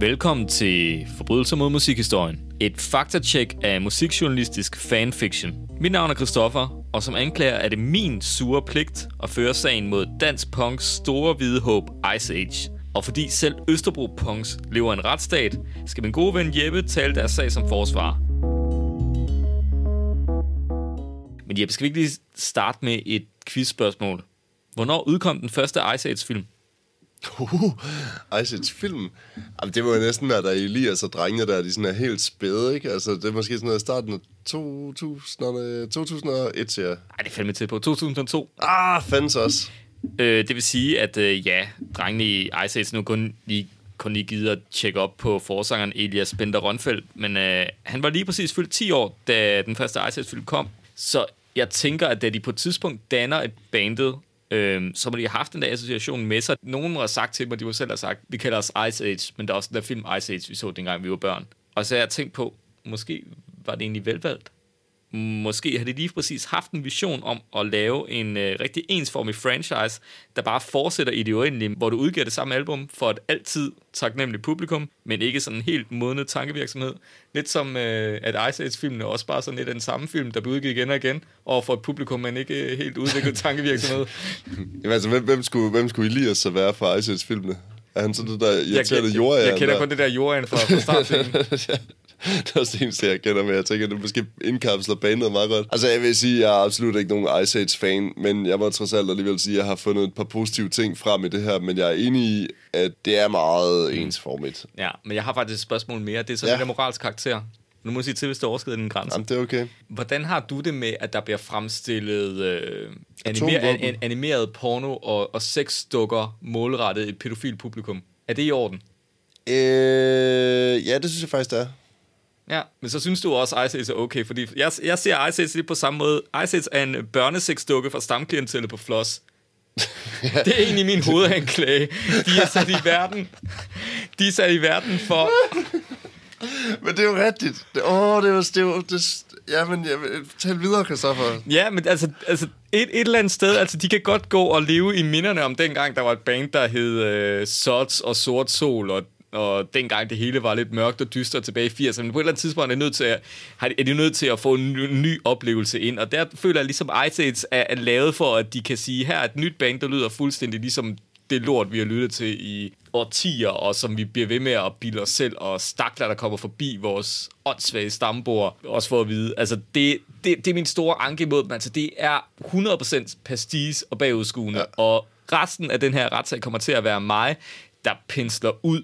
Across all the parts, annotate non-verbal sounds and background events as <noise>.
Velkommen til Forbrydelser mod musikhistorien. Et faktatjek af musikjournalistisk fanfiction. Mit navn er Christoffer, og som anklager er det min sure pligt at føre sagen mod dansk punks store hvide håb Ice Age. Og fordi selv Østerbro Punks lever i en retsstat, skal min gode ven Jeppe tale deres sag som forsvar. Men Jeppe, skal vi ikke lige starte med et quizspørgsmål? Hvornår udkom den første Ice Age-film? Uh, Ice Age film. Jamen, det må jo næsten være, der Elias og drengene der, de sådan er helt spæde, ikke? Altså, det er måske sådan noget i starten af 2000, 2001, siger jeg. Ej, det er fandme til på. 2002. Ah, fandens også. Øh, det vil sige, at øh, ja, drengene i Ice Age nu kun lige, kun lige gider at tjekke op på forsangeren Elias Bender Rønfeldt, men øh, han var lige præcis fyldt 10 år, da den første Ice Age-film kom. Så jeg tænker, at da de på et tidspunkt danner et bandet, øh, så må de have haft den der association med sig. Nogen må have sagt til mig, de må selv have sagt, vi kalder os Ice Age, men der er også den der film Ice Age, vi så dengang vi var børn. Og så har jeg tænkt på, måske var det egentlig velvalgt. Måske har de lige præcis haft en vision om at lave en øh, rigtig ensformig franchise, der bare fortsætter i det uendelige, hvor du udgiver det samme album for et altid taknemmeligt publikum, men ikke sådan en helt modnet tankevirksomhed. Lidt som øh, at Ice Age-filmene også bare sådan lidt den samme film, der bliver udgivet igen og igen, og for et publikum, men ikke øh, helt udviklet <laughs> tankevirksomhed. Jamen, altså, hvem, hvem, skulle, hvem skulle Elias så være for Ice Age-filmene? Er han så det der irriterende jeg, jord? jeg, jeg kender kun det der jordjern fra, fra startfilmen. <laughs> <laughs> Det er også det eneste, jeg kender, men jeg tænker, at det måske indkapsler bandet meget godt. Altså, jeg vil sige, at jeg er absolut ikke nogen Ice Age-fan, men jeg må trods alt alligevel sige, at jeg har fundet et par positive ting frem i det her, men jeg er enig i, at det er meget ensformigt. Ja, men jeg har faktisk et spørgsmål mere. Det er så Ja. af moralsk karakter. Nu må jeg sige til, hvis det overskrider den grænse. Jamen, det er okay. Hvordan har du det med, at der bliver fremstillet øh, animer, Atomvåben. an, animeret porno og, og sexdukker målrettet et pædofil publikum? Er det i orden? Øh, ja, det synes jeg faktisk, det er. Ja, men så synes du også, at Ice Age er okay, fordi jeg, jeg ser Ice Age lidt på samme måde. Ice Age er en børnesexdukke fra stamklientellet på Floss. <laughs> Det er egentlig min hovedanklage. De er sat i verden. De er sat i verden for... <laughs> Men det er jo rigtigt. Det, åh, det jo... Det jo det, ja, men jeg, tal videre, Christoffer. Ja, men altså, altså et, et eller andet sted, altså de kan godt gå og leve i minderne om dengang, der var et band, der hed øh, Sots og Sort Sol, og, og dengang det hele var lidt mørkt og dystert tilbage i 80'erne. Men på et eller andet tidspunkt er de nødt til at, er de nødt til at få en ny, ny oplevelse ind, og der føler jeg ligesom Ice Age er, er lavet for, at de kan sige, her er et nyt band, der lyder fuldstændig ligesom det lort, vi har lyttet til i årtier, og som vi bliver ved med at bilde os selv, og stakler, der kommer forbi vores åndssvage stambord, også for at vide. Altså, det, det, det er min store anke imod dem. Altså, det er 100% pastis og bagudskuende, ja. og resten af den her retssag kommer til at være mig, der pensler ud,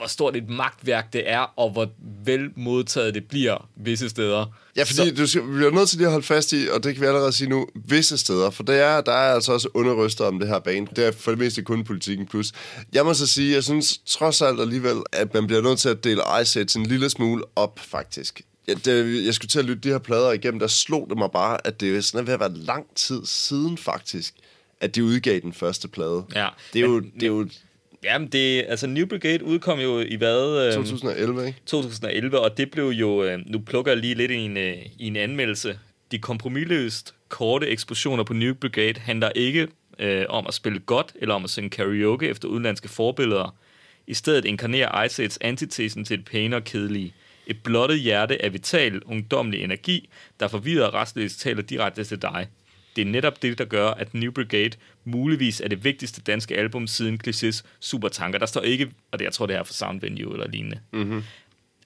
hvor stort et magtværk det er, og hvor vel modtaget det bliver visse steder. Ja, fordi du skal, vi bliver nødt til lige at holde fast i, og det kan vi allerede sige nu, visse steder, for der er, der er altså også underryster om det her bane. Det er for det meste kun politikken plus. Jeg må så sige, jeg synes trods alt alligevel, at man bliver nødt til at dele Ice Age en lille smule op, faktisk. Ja, det, jeg skulle til at lytte de her plader igennem, der slog det mig bare, at det er sådan ved at være lang tid siden faktisk, at de udgav den første plade. Ja. Det er jo, Men- det er jo Jamen, det, altså New Brigade udkom jo i hvad? øhm, 2011, ikke? 2011, og det blev jo, øh, nu plukker jeg lige lidt i en, øh, i en anmeldelse. De kompromilløst korte eksplosioner på New Brigade handler ikke øh, om at spille godt eller om at synge karaoke efter udenlandske forbilleder. I stedet inkarnerer Ice Age antitesen til et pænere kedelige. Et blottet hjerte af vital, ungdommelig energi, der forvirret og restløst taler direkte til dig. Det er netop det, der gør, at New Brigade muligvis er det vigtigste danske album siden Clichés Supertanker. Der står ikke, og det jeg tror, det er for Sound Venue eller lignende. Mm-hmm.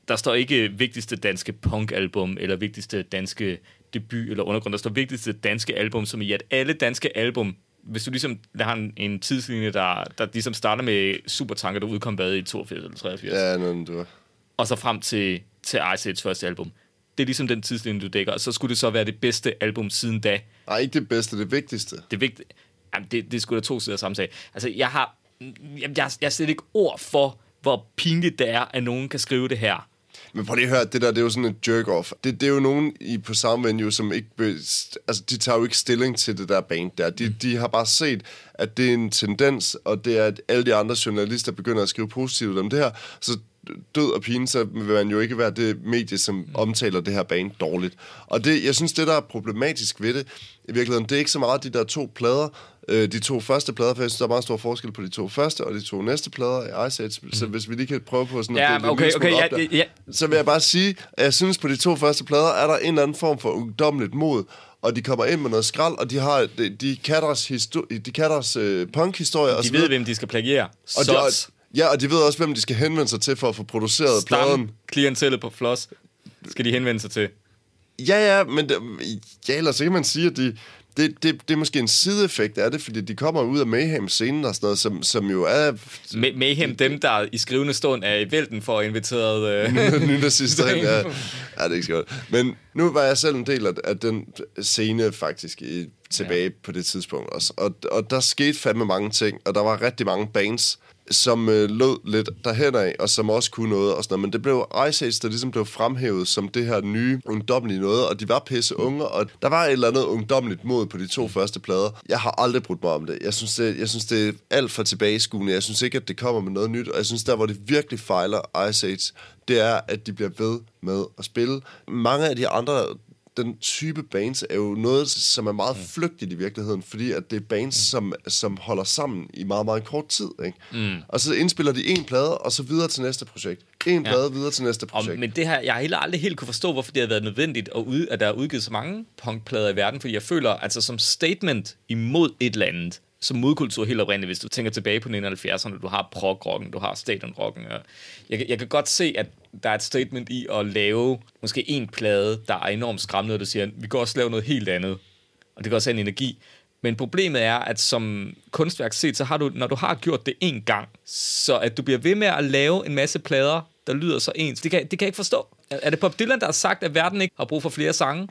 Der står ikke vigtigste danske punkalbum, eller vigtigste danske debut eller undergrund. Der står vigtigste danske album, som i at alle danske album, hvis du ligesom der har en, en tidslinje, der, der ligesom starter med Supertanker, der udkom hvad i 82 eller 83, ja. Når du og så frem til, til Ice Age første album. Det er ligesom den tidslinje, du dækker, og så skulle det så være det bedste album siden da. Nej, ikke det bedste, det vigtigste. Det vigtigt. Jamen, det, det er sgu da to sider samme sag. Altså, jeg har... Jeg, jeg, jeg har slet ikke ord for, hvor pinligt det er, at nogen kan skrive det her. Men prøv lige at høre, det der, det er jo sådan et jerk-off. Det, det er jo nogen i, på Sound Venue, som ikke... Be, altså, de tager jo ikke stilling til det der band der. De, de har bare set, at det er en tendens, og det er, at alle de andre journalister begynder at skrive positivt om det her. Så død og pine, så vil man jo ikke være det medie, som omtaler det her band dårligt. Og det, jeg synes, det der er problematisk ved det, i virkeligheden, det er ikke så meget de der to plader, øh, de to første plader, for jeg synes, der er meget stor forskel på de to første og de to næste plader i Ice Age. Mm. Så hvis vi lige kan prøve på sådan Ja, dele det okay, okay, ja, der, ja. så vil jeg bare sige, at jeg synes, på de to første plader er der en eller anden form for ungdomligt mod, og de kommer ind med noget skrald, og de har de, de kan deres, histo- de kan deres øh, punk-historie. og De ved, hvem de skal plagiere. og de, og. Ja, og de ved også, hvem de skal henvende sig til for at få produceret pladen. Stam, klientellet på Floss, skal de henvende sig til. Ja, ja, men det, ja, ellers kan man sige, at de, det, det, det er måske en sideeffekt af det, fordi de kommer ud af Mayhem-scenen og sådan noget, som, som jo er Ma- Mayhem, dem der i skrivende stund er i vælten for at inviteret... Øh, <laughs> nynazister ind. Ja. <laughs> ja, det er ikke så godt. Men nu var jeg selv en del af, af den scene faktisk i, tilbage ja. på det tidspunkt også. Og, og der skete fandme mange ting, og der var rigtig mange bands, som øh, lød lidt derhen af, og som også kunne noget og sådan noget. Men det blev Ice Age, der ligesom blev fremhævet som det her nye ungdomlige noget, og de var pisse unge, og der var et eller andet ungdomligt mod på de to første plader. Jeg har aldrig brudt mig om det. Jeg synes, det, jeg synes, det er alt for tilbageskuende. Jeg synes ikke, at det kommer med noget nyt, og jeg synes, der hvor det virkelig fejler Ice Age, det er, at de bliver ved med at spille. Mange af de andre den type bands er jo noget, som er meget flygtigt i virkeligheden, fordi at det er bands, som, som holder sammen i meget, meget kort tid. Ikke? Mm. Og så indspiller de en plade, og så videre til næste projekt. En plade, videre til næste og, projekt. men det her, jeg har heller aldrig helt kunne forstå, hvorfor det har været nødvendigt, at, ud, at der er udgivet så mange punkplader i verden, fordi jeg føler, altså som statement imod et eller andet, som modkultur helt oprindeligt, hvis du tænker tilbage på 1970'erne, du har prog-rocken, du har stadion-rocken. Og jeg, jeg kan godt se, at der er et statement i at lave måske en plade, der er enormt skræmmende, og du siger, vi kan også lave noget helt andet. Og det kan også have en energi. Men problemet er, at som kunstværk set, så har du, når du har gjort det en gang, så at du bliver ved med at lave en masse plader, der lyder så ens, det kan, det kan jeg ikke forstå. Er, er det Bob Dylan, der har sagt, at verden ikke har brug for flere sange?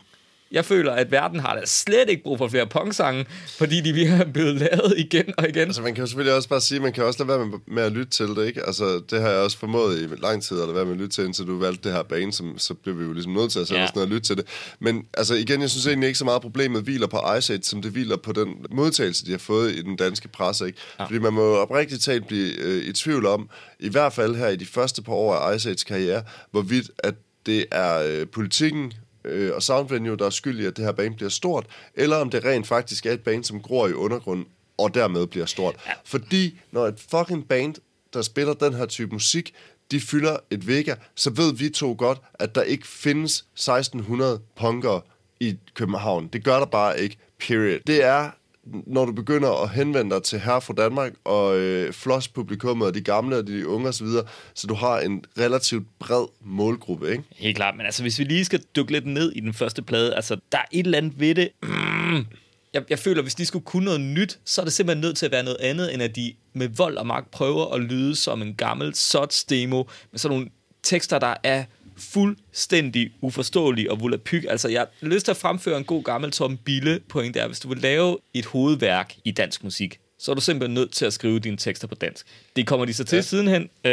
Jeg føler, at verden har da slet ikke brug for flere punksange, fordi de er <laughs> blevet lavet igen og igen. Altså, man kan jo selvfølgelig også bare sige, man kan også lade være med, med at lytte til det, ikke? Altså, det har jeg også formået i lang tid at lade være med at lytte til, indtil du valgte det her bane, som, så blev vi jo ligesom nødt til at sætte Ja. os ned og lytte til det. Men altså, igen, jeg synes egentlig ikke så meget, problemet hviler på Ice Age, som det hviler på den modtagelse, de har fået i den danske presse, ikke? Ja. Fordi man må jo oprigtigt talt blive øh, i tvivl om, i hvert fald her i de første par år af Ice Age karriere, hvorvidt at det er øh, politikken, øh, og Soundvenue, der er skyld i, at det her band bliver stort, eller om det rent faktisk er et band, som gror i undergrunden, og dermed bliver stort. Ja. Fordi når et fucking band, der spiller den her type musik, de fylder et Vega, så ved vi to godt, at der ikke findes 1600 punkere i København. Det gør der bare ikke, period. Det er når du begynder at henvende dig til her fra Danmark og øh, floss publikummet og de gamle og de unge osv., så, så du har en relativt bred målgruppe, ikke? Helt klart, men altså hvis vi lige skal dykke lidt ned i den første plade, altså der er et eller andet ved det. <clears throat> Jeg, jeg føler, hvis de skulle kunne noget nyt, så er det simpelthen nødt til at være noget andet, end at de med vold og magt prøver at lyde som en gammel sots demo, med sådan nogle tekster, der er fuldstændig uforståelige og volapyk. Altså, jeg har lyst til at fremføre en god gammel Tom Bille point der. Hvis du vil lave et hovedværk i dansk musik, så er du simpelthen nødt til at skrive dine tekster på dansk. Det kommer de så til ja. sidenhen. Øh,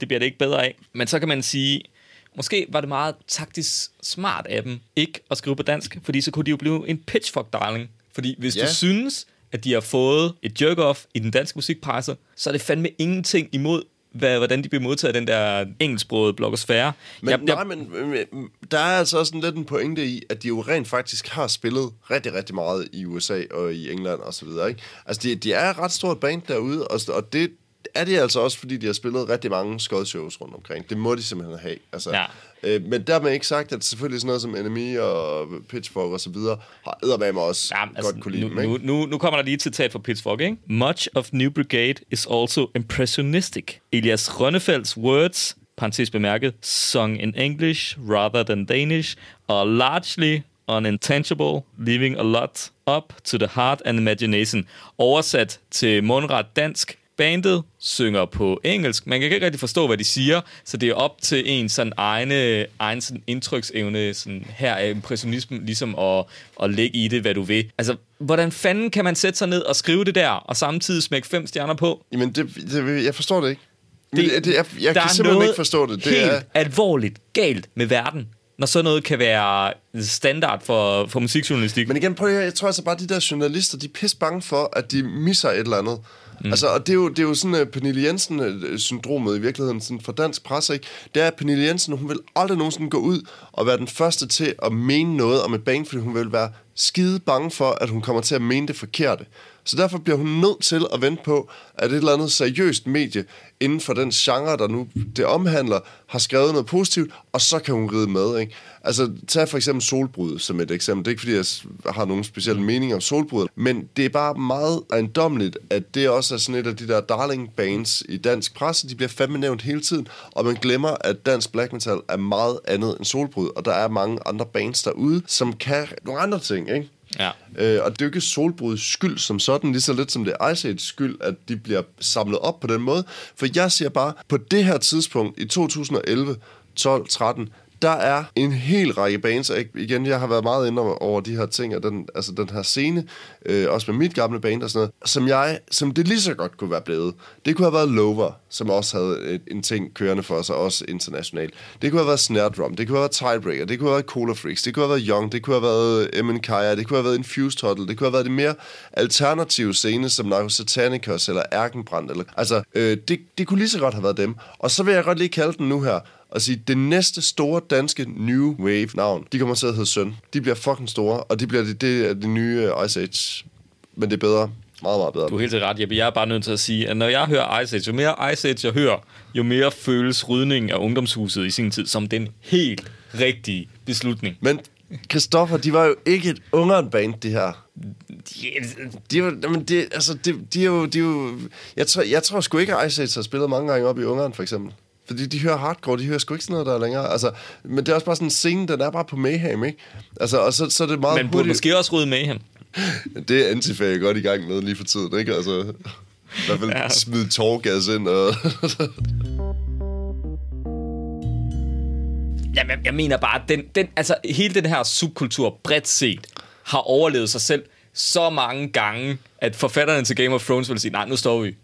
det bliver det ikke bedre af. Men så kan man sige, måske var det meget taktisk smart af dem ikke at skrive på dansk, fordi så kunne de jo blive en pitchfork darling. Fordi hvis Ja. du synes, at de har fået et jerk-off i den danske musikpresse, så er det fandme ingenting imod, hvad, hvordan de bliver modtaget af den der engelsksprogede blogosfære. Men, jeg, nej, men men der er altså også lidt en pointe i, at de jo rent faktisk har spillet rigtig, rigtig meget i USA og i England og så videre, ikke? Altså, de, de er et ret stort band derude, og, og det er de altså også, fordi de har spillet rigtig mange skodshows rundt omkring. Det må de simpelthen have. Altså, Ja. Øh, men dermed ikke sagt, at selvfølgelig sådan noget som Enemy og Pitchfork og så videre, har eddermame også Ja, altså, godt kunne lide nu, dem, ikke? nu, nu, nu kommer der lige et citat fra Pitchfork, ikke? Much of New Brigade is also impressionistic. Elias Rønnefelds words, parentes bemærket, sung in English rather than Danish, are largely unintelligible, leaving a lot up to the heart and imagination. Oversat til mundret dansk, bandet synger på engelsk. Man kan ikke rigtig forstå, hvad de siger, så det er op til en sådan egne, egen sådan indtryksevne, sådan her er impressionismen, ligesom at, at lægge i det, hvad du vil. Altså, hvordan fanden kan man sætte sig ned og skrive det der, og samtidig smække fem stjerner på? Jamen, det, det, jeg forstår det ikke. Men det, det, jeg jeg der kan simpelthen noget ikke forstå det. Det er, alvorligt galt med verden, når sådan noget kan være standard for, for musikjournalistik. Men igen, prøv at jeg tror altså bare, at de der journalister, de er pisse bange for, at de misser et eller andet. Mm. Altså, og det er jo, det er jo sådan uh, Pernille Jensen-syndromet øh, i virkeligheden sådan for dansk presse, ikke? Det er, at Pernille Jensen, hun vil aldrig nogensinde gå ud og være den første til at mene noget om et band, fordi hun vil være skide bange for, at hun kommer til at mene det forkerte. Så derfor bliver hun nødt til at vente på, at et eller andet seriøst medie inden for den genre, der nu det omhandler, har skrevet noget positivt, og så kan hun ride med. Ikke? Altså, tag for eksempel solbrud som et eksempel. Det er ikke, fordi jeg har nogen speciel mening om solbrud, men det er bare meget ejendomligt, at det også er sådan et af de der darling bands i dansk presse. De bliver fandme nævnt hele tiden, og man glemmer, at dansk black metal er meget andet end solbrud, og der er mange andre bands derude, som kan nogle andre ting, ikke? Ja. Øh, og det er jo ikke solbrudets skyld som sådan, lige så lidt som det er Ice Age skyld, at de bliver samlet op på den måde. For jeg siger bare, på det her tidspunkt i 2011, 12, 13, der er en hel række bands, og igen, jeg har været meget inde over de her ting, og den, altså den her scene, øh, også med mit gamle band og sådan noget, som jeg, som det lige så godt kunne være blevet. Det kunne have været Lover, som også havde en ting kørende for sig, også internationalt. Det kunne have været Snare Drum, det kunne have været Tiebreaker, det kunne have været Cola Freaks, det kunne have været Young, det kunne have været øh, M. Kaya, det kunne have været Infused Huddle, det kunne have været det mere alternative scene, som Narco Satanicus eller Erkenbrand. Eller, altså, øh, det, det kunne lige så godt have været dem. Og så vil jeg godt lige kalde den nu her, og sige, det næste store danske New Wave-navn, de kommer til at hedde Søn. De bliver fucking store, og de bliver det, det, er det nye Ice Age. Men det er bedre. Meget, meget bedre. Du er helt ret, Jeppe. Jeg er bare nødt til at sige, at når jeg hører Ice Age, jo mere Ice Age jeg hører, jo mere føles rydningen af ungdomshuset i sin tid som den helt rigtige beslutning. Men Christoffer, de var jo ikke et ungeren-band, de her. De, var, men det, altså, de, de er jo, de er jo jeg, tror, jeg tror sgu ikke, at Ice Age har spillet mange gange op i Ungeren, for eksempel. Fordi de hører hardcore, de hører sgu ikke sådan noget der længere. Altså, men det er også bare sådan en scene, den er bare på Mayhem, ikke? Altså, og så, så er det meget Men burde måske også rydde Mayhem. <laughs> det er Antifa godt i gang med lige for tiden, ikke? Altså, i hvert fald <laughs> ja. smide tårgas ind og... <laughs> Jamen, jeg, jeg mener bare, den, den, altså, hele den her subkultur bredt set har overlevet sig selv så mange gange, at forfatterne til Game of Thrones vil sige, nej, nu står vi.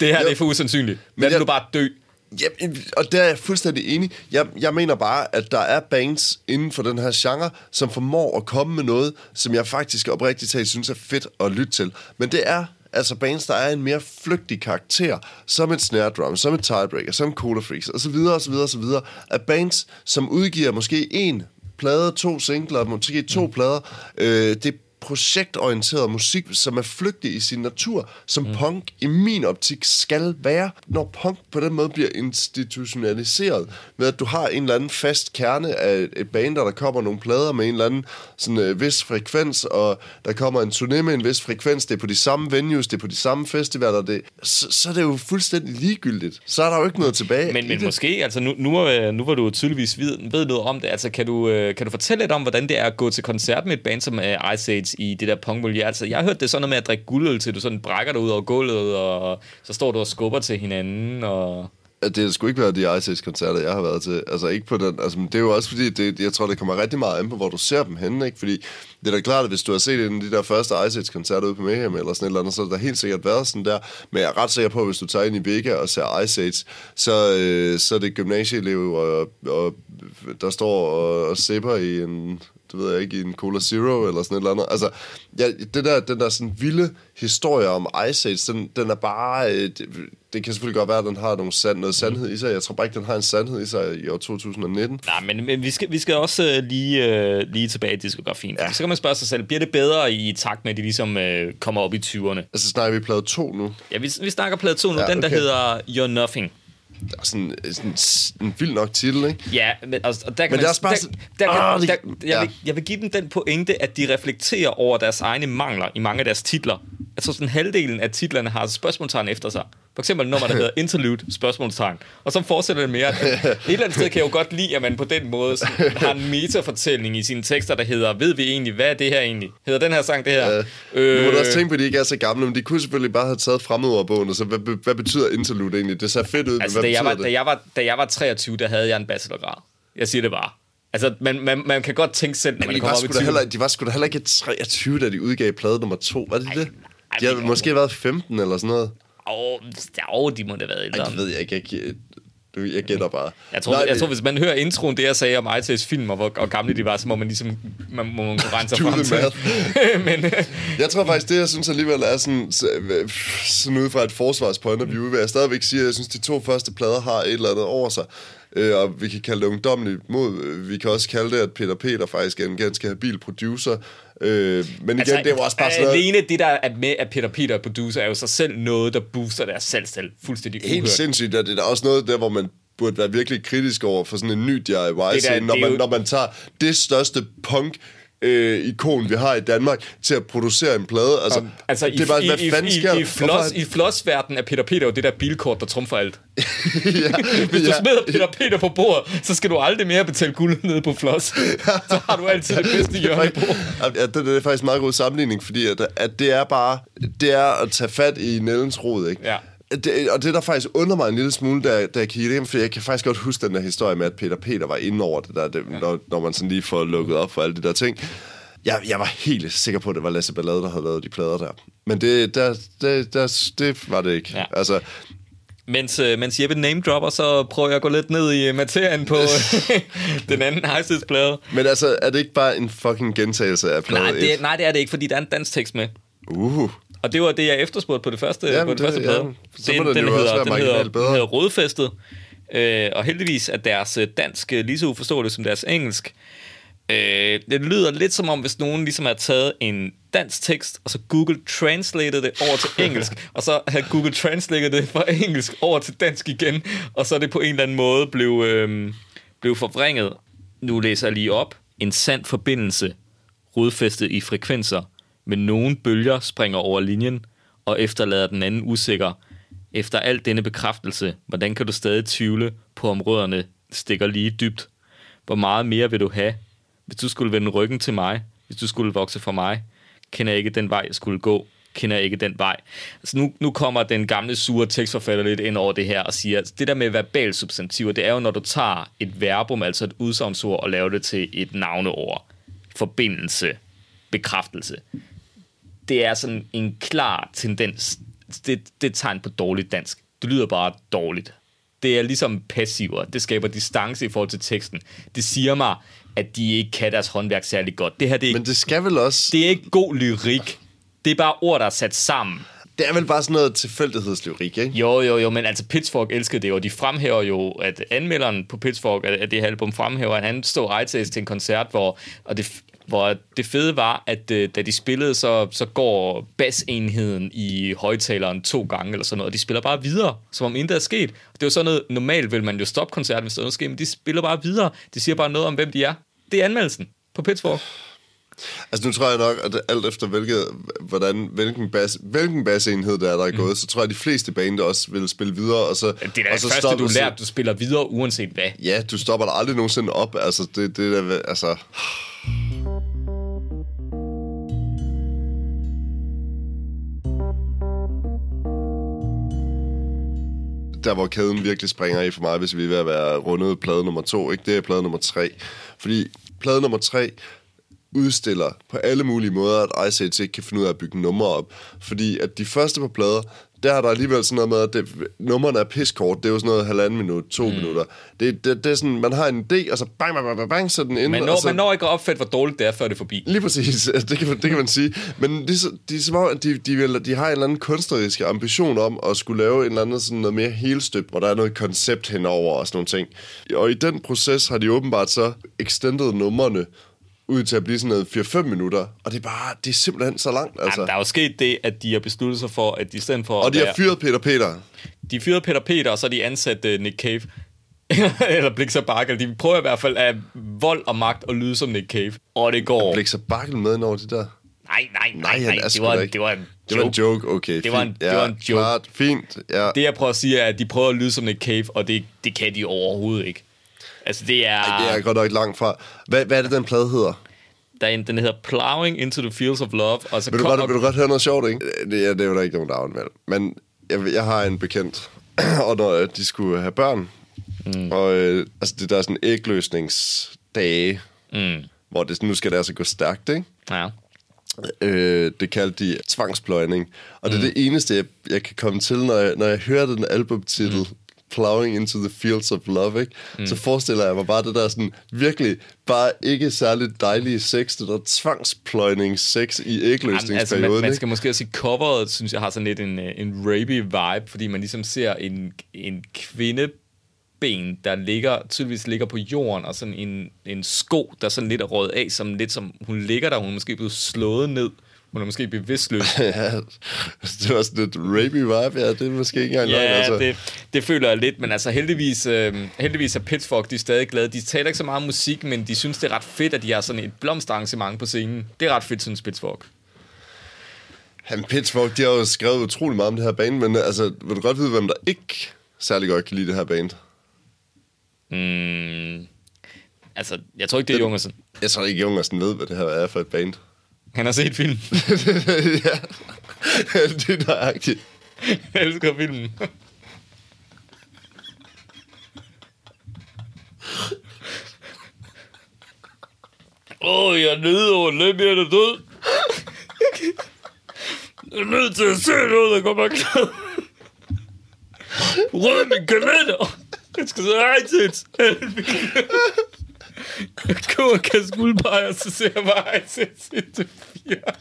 Det her jo. det er for usandsynligt. Men jeg, du bare dø. Ja, og der er jeg fuldstændig enig. Jeg, jeg mener bare, at der er bands inden for den her genre, som formår at komme med noget, som jeg faktisk oprigtigt talt synes er fedt at lytte til. Men det er altså bands, der er en mere flygtig karakter, som et snare drum, som et tiebreaker, som Cola Freaks, og så videre, og så videre, og så videre. At bands, som udgiver måske en plade, to singler, måske to mm. plader, øh, det projektorienteret musik, som er flygtig i sin natur, som mm. punk i min optik skal være, når punk på den måde bliver institutionaliseret, med at du har en eller anden fast kerne af et band, der, kommer nogle plader med en eller anden sådan, øh, vis frekvens, og der kommer en turné med en vis frekvens, det er på de samme venues, det er på de samme festivaler, det, så, så er det jo fuldstændig ligegyldigt. Så er der jo ikke noget tilbage Men, men det. måske, altså nu, nu, nu var du tydeligvis ved, ved noget om det, altså kan du, øh, kan du fortælle lidt om, hvordan det er at gå til koncert med et band som uh, Ice Age i det der punkmiljø. Altså, jeg har hørt det sådan noget med at drikke guldøl til, du sådan brækker dig ud over gulvet, og så står du og skubber til hinanden, og... Det skulle ikke være de Ice koncerter jeg har været til. Altså ikke på den... Altså, det er jo også fordi, det, jeg tror, det kommer rigtig meget an på, hvor du ser dem henne, ikke? Fordi det er da klart, at hvis du har set en af de der første Ice koncerter ude på Mayhem eller sådan et eller andet, så er der helt sikkert været sådan der. Men jeg er ret sikker på, at hvis du tager ind i Vega og ser Ice Age, så, øh, så er det gymnasieelever, og, og der står og, og sipper i en det ved jeg ikke, i en Cola Zero eller sådan et eller andet. Altså, ja, det der, den der sådan vilde historie om Ice Age, den, den er bare... Øh, det, det kan selvfølgelig godt være, at den har nogle sand, noget sandhed i sig. Jeg tror bare ikke, den har en sandhed i sig i år 2019. Nej, men, men vi, skal, vi skal også uh, lige, uh, lige tilbage i diskografien. Ja. Så kan man spørge sig selv, bliver det bedre i takt med, at de ligesom uh, kommer op i 20'erne? Altså snakker vi plade 2 nu? Ja, vi, vi snakker plade 2 nu. Ja, den, der hedder You're Nothing sådan, sådan en vild nok titel, ikke? Ja, men, altså, og der kan men man, er også bare... Der, der, der, der, jeg, ja. vil, jeg vil give dem den pointe, at de reflekterer over deres egne mangler i mange af deres titler. Altså sådan halvdelen af titlerne har spørgsmålstegn efter sig. For eksempel nummer, der hedder <laughs> Interlude, spørgsmålstegn. Og så fortsætter det mere. At et eller andet sted kan jeg jo godt lide, at man på den måde har en metafortælling i sine tekster, der hedder, ved vi egentlig, hvad er det her egentlig? Hedder den her sang det her? Uh, øh, nu må du også tænke på, at de ikke er så gamle, men de kunne selvfølgelig bare have taget fremmedordbogen, og så hvad, hvad betyder Interlude egentlig? Det ser fedt ud, altså, hvad da jeg, var, det? da, jeg var, da jeg var 23, der havde jeg en bachelorgrad. Jeg siger det bare. Altså, man, man, man kan godt tænke selv, når man kommer op i 20. Heller, de var sgu da heller ikke 23, da de udgav plade nummer 2. Var det ej, det? De havde måske været 15 eller sådan noget. Åh, oh, de må da have været ældre. Ej, det ved jeg ikke. Jeg, Du, jeg gætter bare. Jeg tror, Nej, jeg tror, hvis man hører introen, det jeg sagde om IT's film, og hvor og gamle de var, så må man ligesom man, må man kunne <laughs> Do frem til. <laughs> Men øh, Jeg tror faktisk, det jeg synes alligevel er sådan, så- øh, sådan ud fra et forsvarspoint of view, vil jeg stadigvæk sige, at jeg synes, de to første plader har et eller andet over sig. Øh, og vi kan kalde det ungdommeligt mod. Vi kan også kalde det, at Peter Peter faktisk er en ganske habil producer. Øh, men igen, altså, det var også bare sådan noget... Alene det, der er med, at Peter Peter er producer, er jo sig selv noget, der booster deres selvstil fuldstændig Helt uhørt. sindssygt, og det er da også noget der, hvor man burde være virkelig kritisk over for sådan en ny DIY-scene, når, man, jo- når man tager det største punk øh, ikon, vi har i Danmark, til at producere en plade. Altså, Altså, det er bare, i, hvad i, fanden sker i, i, floss, i flossverden er Peter Peter jo det der bilkort, der trumfer alt. <laughs> <laughs> ja, Hvis du smider Peter Peter på bordet, så skal du aldrig mere betale guld nede på floss. <laughs> Så har du altid det bedste hjørne på. Ja, det, det er faktisk en meget god sammenligning, fordi at, at det er bare det er at tage fat i Nellens rod, ikke? Ja. Det, og det, der faktisk undrer mig en lille smule, da, da jeg kiggede hjem, for jeg kan faktisk godt huske den der historie med, at Peter Peter var inde over det der, det, ja. når, når man sådan lige får lukket op for alle de der ting. Jeg, jeg var helt sikker på, at det var Lasse Ballade, der havde lavet de plader der. Men det, der, det, der, det var det ikke. Ja. Altså, Mens, øh, mens Jeppe name dropper, så prøver jeg at gå lidt ned i materien på <laughs> den anden plade. men altså, er det ikke bare en fucking gentagelse af plade Nej, 1? det, nej, det er det ikke, fordi der er en dansk tekst med. Uh. Og det var det, jeg efterspurgte på det første, Jamen, på det, det- første plade. Så må det jo også være den hedder, bedre. den hedder Rådfæstet. Øh, og heldigvis er deres øh, dansk øh, lige så uforståeligt som deres engelsk. Øh, det lyder lidt som om, hvis nogen ligesom har taget en dansk tekst, og så Google translated det over til engelsk, <laughs> og så har Google translated det fra engelsk over til dansk igen, og så er det på en eller anden måde blev, øh, blev forvrænget. Nu læser jeg lige op. En sand forbindelse, rodfæstet i frekvenser, men nogle bølger springer over linjen og efterlader den anden usikker. Efter al denne bekræftelse, hvordan kan du stadig tvivle på, om rødderne stikker lige dybt? Hvor meget mere vil du have, hvis du skulle vende ryggen til mig, hvis du skulle vokse fra mig? Kender jeg ikke den vej, jeg skulle gå? Kender jeg ikke den vej? Altså nu, nu kommer den gamle sure tekstforfatter lidt ind over det her og siger, at det der med verbal substantiver, det er jo, når du tager et verbum, altså et udsagnsord, og laver det til et navneord. Forbindelse, bekræftelse det er sådan en klar tendens. Det, det er et tegn på dårligt dansk. Det lyder bare dårligt. Det er ligesom passiver. Det skaber distance i forhold til teksten. Det siger mig, at de ikke kan deres håndværk særlig godt. Det her det er, Men det skal vel også... det er ikke god lyrik. Det er bare ord, der er sat sammen. Det er vel bare sådan noget tilfældighedslyrik, ikke? Jo, jo, jo, men altså Pitchfork elskede det, og de fremhæver jo, at anmelderen på Pitchfork af det her album fremhæver, at han stod rejtæs til en koncert, hvor, og det, hvor det fede var, at øh, da de spillede, så, så går basenheden i højtaleren to gange eller sådan noget, og de spiller bare videre, som om intet er sket. Det er jo sådan noget, normalt vil man jo stoppe koncerten, hvis der er noget sker, men de spiller bare videre. Det siger bare noget om, hvem de er. Det er anmeldelsen på Pitchfork. Altså nu tror jeg nok, at alt efter hvilket, hvordan, hvilken, bas, hvilken basenhed der er, der er gået, så tror jeg, at de fleste band også vil spille videre, og så... Det er da og det så første, stopper- du lærer, du spiller videre uanset hvad. Ja, du stopper der aldrig nogensinde op. Altså, det, det er da- altså... Der, hvor kæden virkelig springer i for mig, hvis vi er ved at være rundet plade nummer to, ikke? det er plade nummer tre. Fordi plade nummer tre udstiller på alle mulige måder, at Ice Age ikke kan finde ud af at bygge numre op. Fordi at de første på plader, der er der alligevel sådan noget med, at det, nummerne er piskort. Det er jo sådan noget halvanden minut, to mm. minutter. Det, det, det, er sådan, man har en idé, og så bang, bang, bang, bang, så den inde. Man når, så, man når ikke at opfatte, hvor dårligt det er, før det er forbi. Lige præcis, <laughs> det kan, man- det kan man sige. Men de, de, de, de, vil, de har en eller anden kunstnerisk ambition om at skulle lave en eller anden sådan noget mere helstøbt, hvor der er noget koncept henover og sådan nogle ting. Og i den proces har de åbenbart så extended numrene ud til at blive sådan noget 4-5 minutter. Og det er bare, det er simpelthen så langt, altså. Jamen, der er jo sket det, at de har besluttet sig for, at de i stedet for og at de har være, fyret Peter Peter. de fyrede Peter Peter, og så har de ansat uh, Nick Cave. <laughs> eller Blixer Barkel. De prøver i hvert fald af vold og magt at lyde som Nick Cave. Og det går. Blik så bakkel med ind over det der. Nej, nej, nej, Nej, nej. er Det var, en- det var en Det var en joke. joke, okay. Det var en- fint. det ja, var en joke. Klart, fint, ja. Det jeg prøver at sige er, at de prøver at lyde som Nick Cave, og det, det kan de overhovedet ikke. Altså, det er... Ej, det er godt nok langt fra. Hvad, hvad er det, den plade hedder? der er en, den hedder Plowing into the Fields of Love, og så Vil du, godt, vil du godt høre noget sjovt, ikke? Det, er, det er jo der ikke nogen navn, vel? Men jeg, jeg har en bekendt, <clears throat> og når øh, de skulle have børn, mm. og øh, altså det der er sådan ægløsningsdage, Mm, hvor det, nu skal det altså gå stærkt, ikke? ja. Øh, det kaldte de tvangspløjning. Og det er det eneste, jeg, jeg kan komme til, når jeg, når jeg hører den albumtitel, mm. Plowing into the fields of love, ikke? Mm. Så forestiller jeg mig bare det der sådan virkelig bare ikke særligt dejlige sex, det der tvangspløjning sex i ægløsningsperioden, altså, man, man ikke? skal måske også sige, coveret, synes jeg, har sådan lidt en, øh, en rapey vibe, fordi man ligesom ser en, en kvindeben, der ligger, tydeligvis ligger på jorden, og sådan en, en sko, der sådan lidt er røget af, som lidt som hun ligger der, hun er måske blevet slået ned, hun er måske bevidstløs. <laughs> ja, det var sådan lidt rapey vibe, ja, det er måske ikke engang løgn, Ja, altså. det, det føler jeg lidt, men altså heldigvis, øh, heldigvis er Pitchfork, de er stadig glade. De taler ikke så meget om musik, men de synes, det er ret fedt, at de har sådan et blomsterarrangement på scenen. Det er ret fedt, synes Pitchfork. Han Pitchfork, de har jo skrevet utrolig meget om det her band, men altså, vil du godt vide, hvem der ikke særlig godt kan lide det her band? Mm, altså, jeg tror ikke, det er Jungersen. Jeg tror ikke, Jungersen ved, hvad det her er for et band. Han har set filmen. <laughs> ja, det er nøjagtigt. jeg elsker filmen. Åh, oh, jeg er nede over Lemmy er død. jeg er nødt til at se noget, der kommer klart. Rød min kalender. Jeg skal se iTunes. Jeg <laughs> går og kaster guldbejer, så ser jeg bare iTunes indtil fire.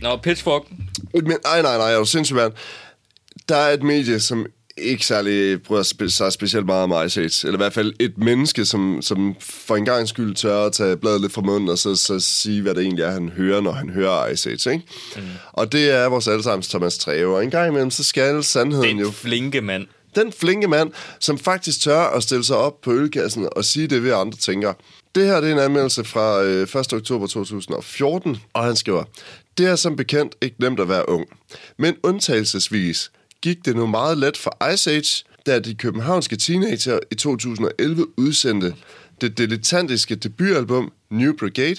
Nå, Pitchfork. Men nej, nej, nej, er du sindssygt, mand. Der er et medie, som ikke særlig bryder spe- sig specielt meget om Ice Age. Eller i hvert fald et menneske, som, som for en gang skyld tør at tage bladet lidt fra munden, og så, så sige, hvad det egentlig er, han hører, når han hører Ice Age, ikke? Mm. Og det er vores allesammens Thomas Treve. Og en gang imellem, så skal sandheden jo Den flinke mand. den flinke mand, som faktisk tør at stille sig op på ølkassen og sige det, vi andre tænker. Det her det er en anmeldelse fra øh, 1. oktober 2014, og han skriver, Det er som bekendt ikke nemt at være ung. Men undtagelsesvis gik det nu meget let for Ice Age, da de københavnske teenager i 2011 udsendte det dilettantiske debutalbum New Brigade,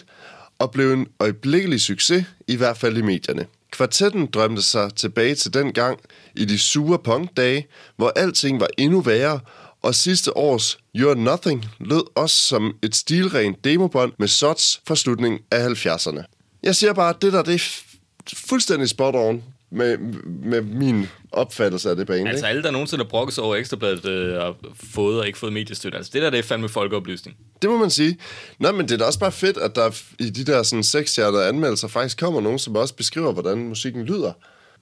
og blev en øjeblikkelig succes, i hvert fald i medierne. Kvartetten drømte sig tilbage til den gang i de sure punkdage, hvor alting var endnu værre, og sidste års You're Nothing lød også som et stilrent demobånd med sots fra slutningen af 70'erne. Jeg siger bare, at det der det er fuldstændig spot on med, med min opfattelse af det bane. Altså ikke? alle, der nogensinde har brokket sig over ekstrabladet øh, og fået og ikke fået mediestøtte. Altså det der, det er fandme folkeoplysning. Det må man sige. Nå, men det er da også bare fedt, at der i de der sådan sekshjertede anmeldelser faktisk kommer nogen, som også beskriver, hvordan musikken lyder.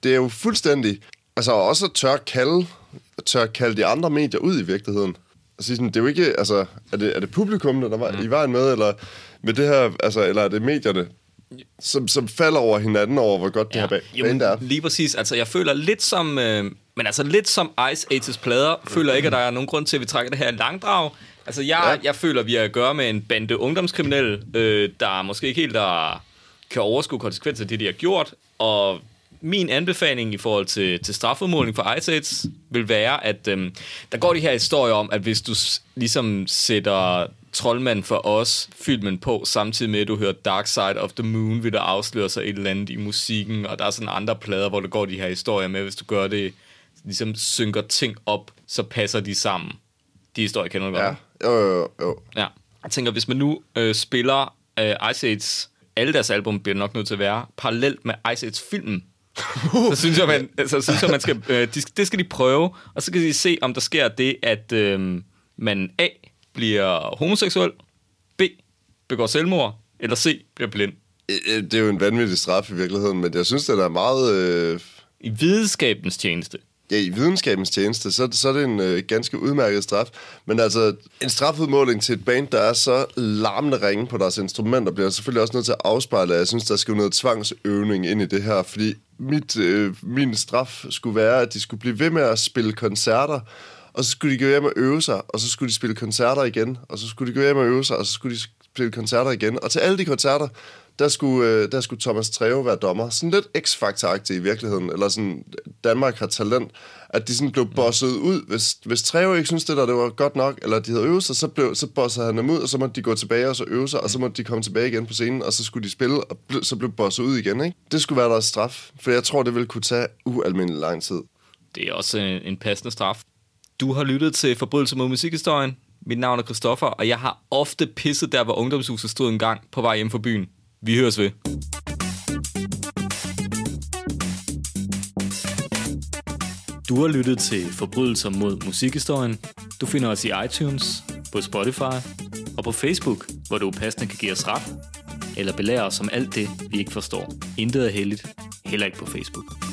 Det er jo fuldstændig... Altså også at tør kalde, tør kalde de andre medier ud i virkeligheden. Og sige sådan, det er jo ikke... Altså, er det, er det publikum, der var mm. i vejen med, eller med det her... Altså, eller er det medierne, som, som falder over hinanden over, hvor godt det her band er? lige præcis. Altså, jeg føler lidt som... Øh, men altså, lidt som Ice Ages plader, føler ikke, at der er nogen grund til, at vi trækker det her langdrag. Altså, jeg, Ja. ja. jeg føler, at vi har at gøre med en bande ungdomskriminelle, øh, der måske ikke helt der kan overskue konsekvenser af det, de har gjort. Og min anbefaling i forhold til, til strafudmåling for Ice Ages vil være, at øh, der går de her historier om, at hvis du s- ligesom sætter Troldmand for os filmen på, samtidig med at du hører Dark Side of the Moon, vil der afsløre sig et eller andet i musikken, og der er sådan andre plader, hvor der går de her historier med, hvis du gør det, ligesom synker ting op, så passer de sammen. De historier kender du godt. Ja, jo, jo, jo. Ja. Jeg tænker, hvis man nu øh, spiller øh, Ice Age, alle deres album bliver nok nødt til at være, parallelt med Ice Age-filmen, så synes jeg, man, altså, synes jeg, man skal, øh, de, det skal de prøve, og så kan de se, om der sker det, at øh, man A. bliver homoseksuel, B. begår selvmord, eller C. bliver blind. Øh, Det er jo en vanvittig straf i virkeligheden, men jeg synes, det er meget... Øh, I videnskabens tjeneste. ja, i videnskabens tjeneste, så, så er det en øh, ganske udmærket straf. Men altså, en strafudmåling til et band, der er så larmende ringe på deres instrumenter, bliver selvfølgelig også nødt til at afspejle, at jeg synes, der skal noget tvangsøvning ind i det her, fordi mit, øh, min straf skulle være, at de skulle blive ved med at spille koncerter, og så skulle de gå hjem og øve sig, og så skulle de spille koncerter igen, og så skulle de gå hjem og øve sig, og så skulle de spille koncerter igen. Og til alle de koncerter, der skulle, øh, der skulle Thomas Treve være dommer. Sådan lidt x faktor i virkeligheden, eller sådan, Danmark har talent, at de sådan blev bosset ud. Hvis, hvis Treve ikke synes det der, det var godt nok, eller de havde øvet sig, så, blev, så bossede han dem ud, og så måtte de gå tilbage og så øve sig, og så måtte de komme tilbage igen på scenen, og så skulle de spille, og ble, så blev bosset ud igen. Ikke? Det skulle være deres straf, for jeg tror, det ville kunne tage ualmindelig lang tid. Det er også en, en passende straf. Du har lyttet til Forbrydelse mod musikhistorien. Mit navn er Christoffer, og jeg har ofte pisset der, hvor ungdomshuset stod en gang på vej hjem fra byen. Vi høres ved. Du har lyttet til Forbrydelser mod musikhistorien. Du finder os i iTunes, på Spotify og på Facebook, hvor du passende kan give os ret, eller belære os om alt det, vi ikke forstår. Intet er heldigt, heller ikke på Facebook.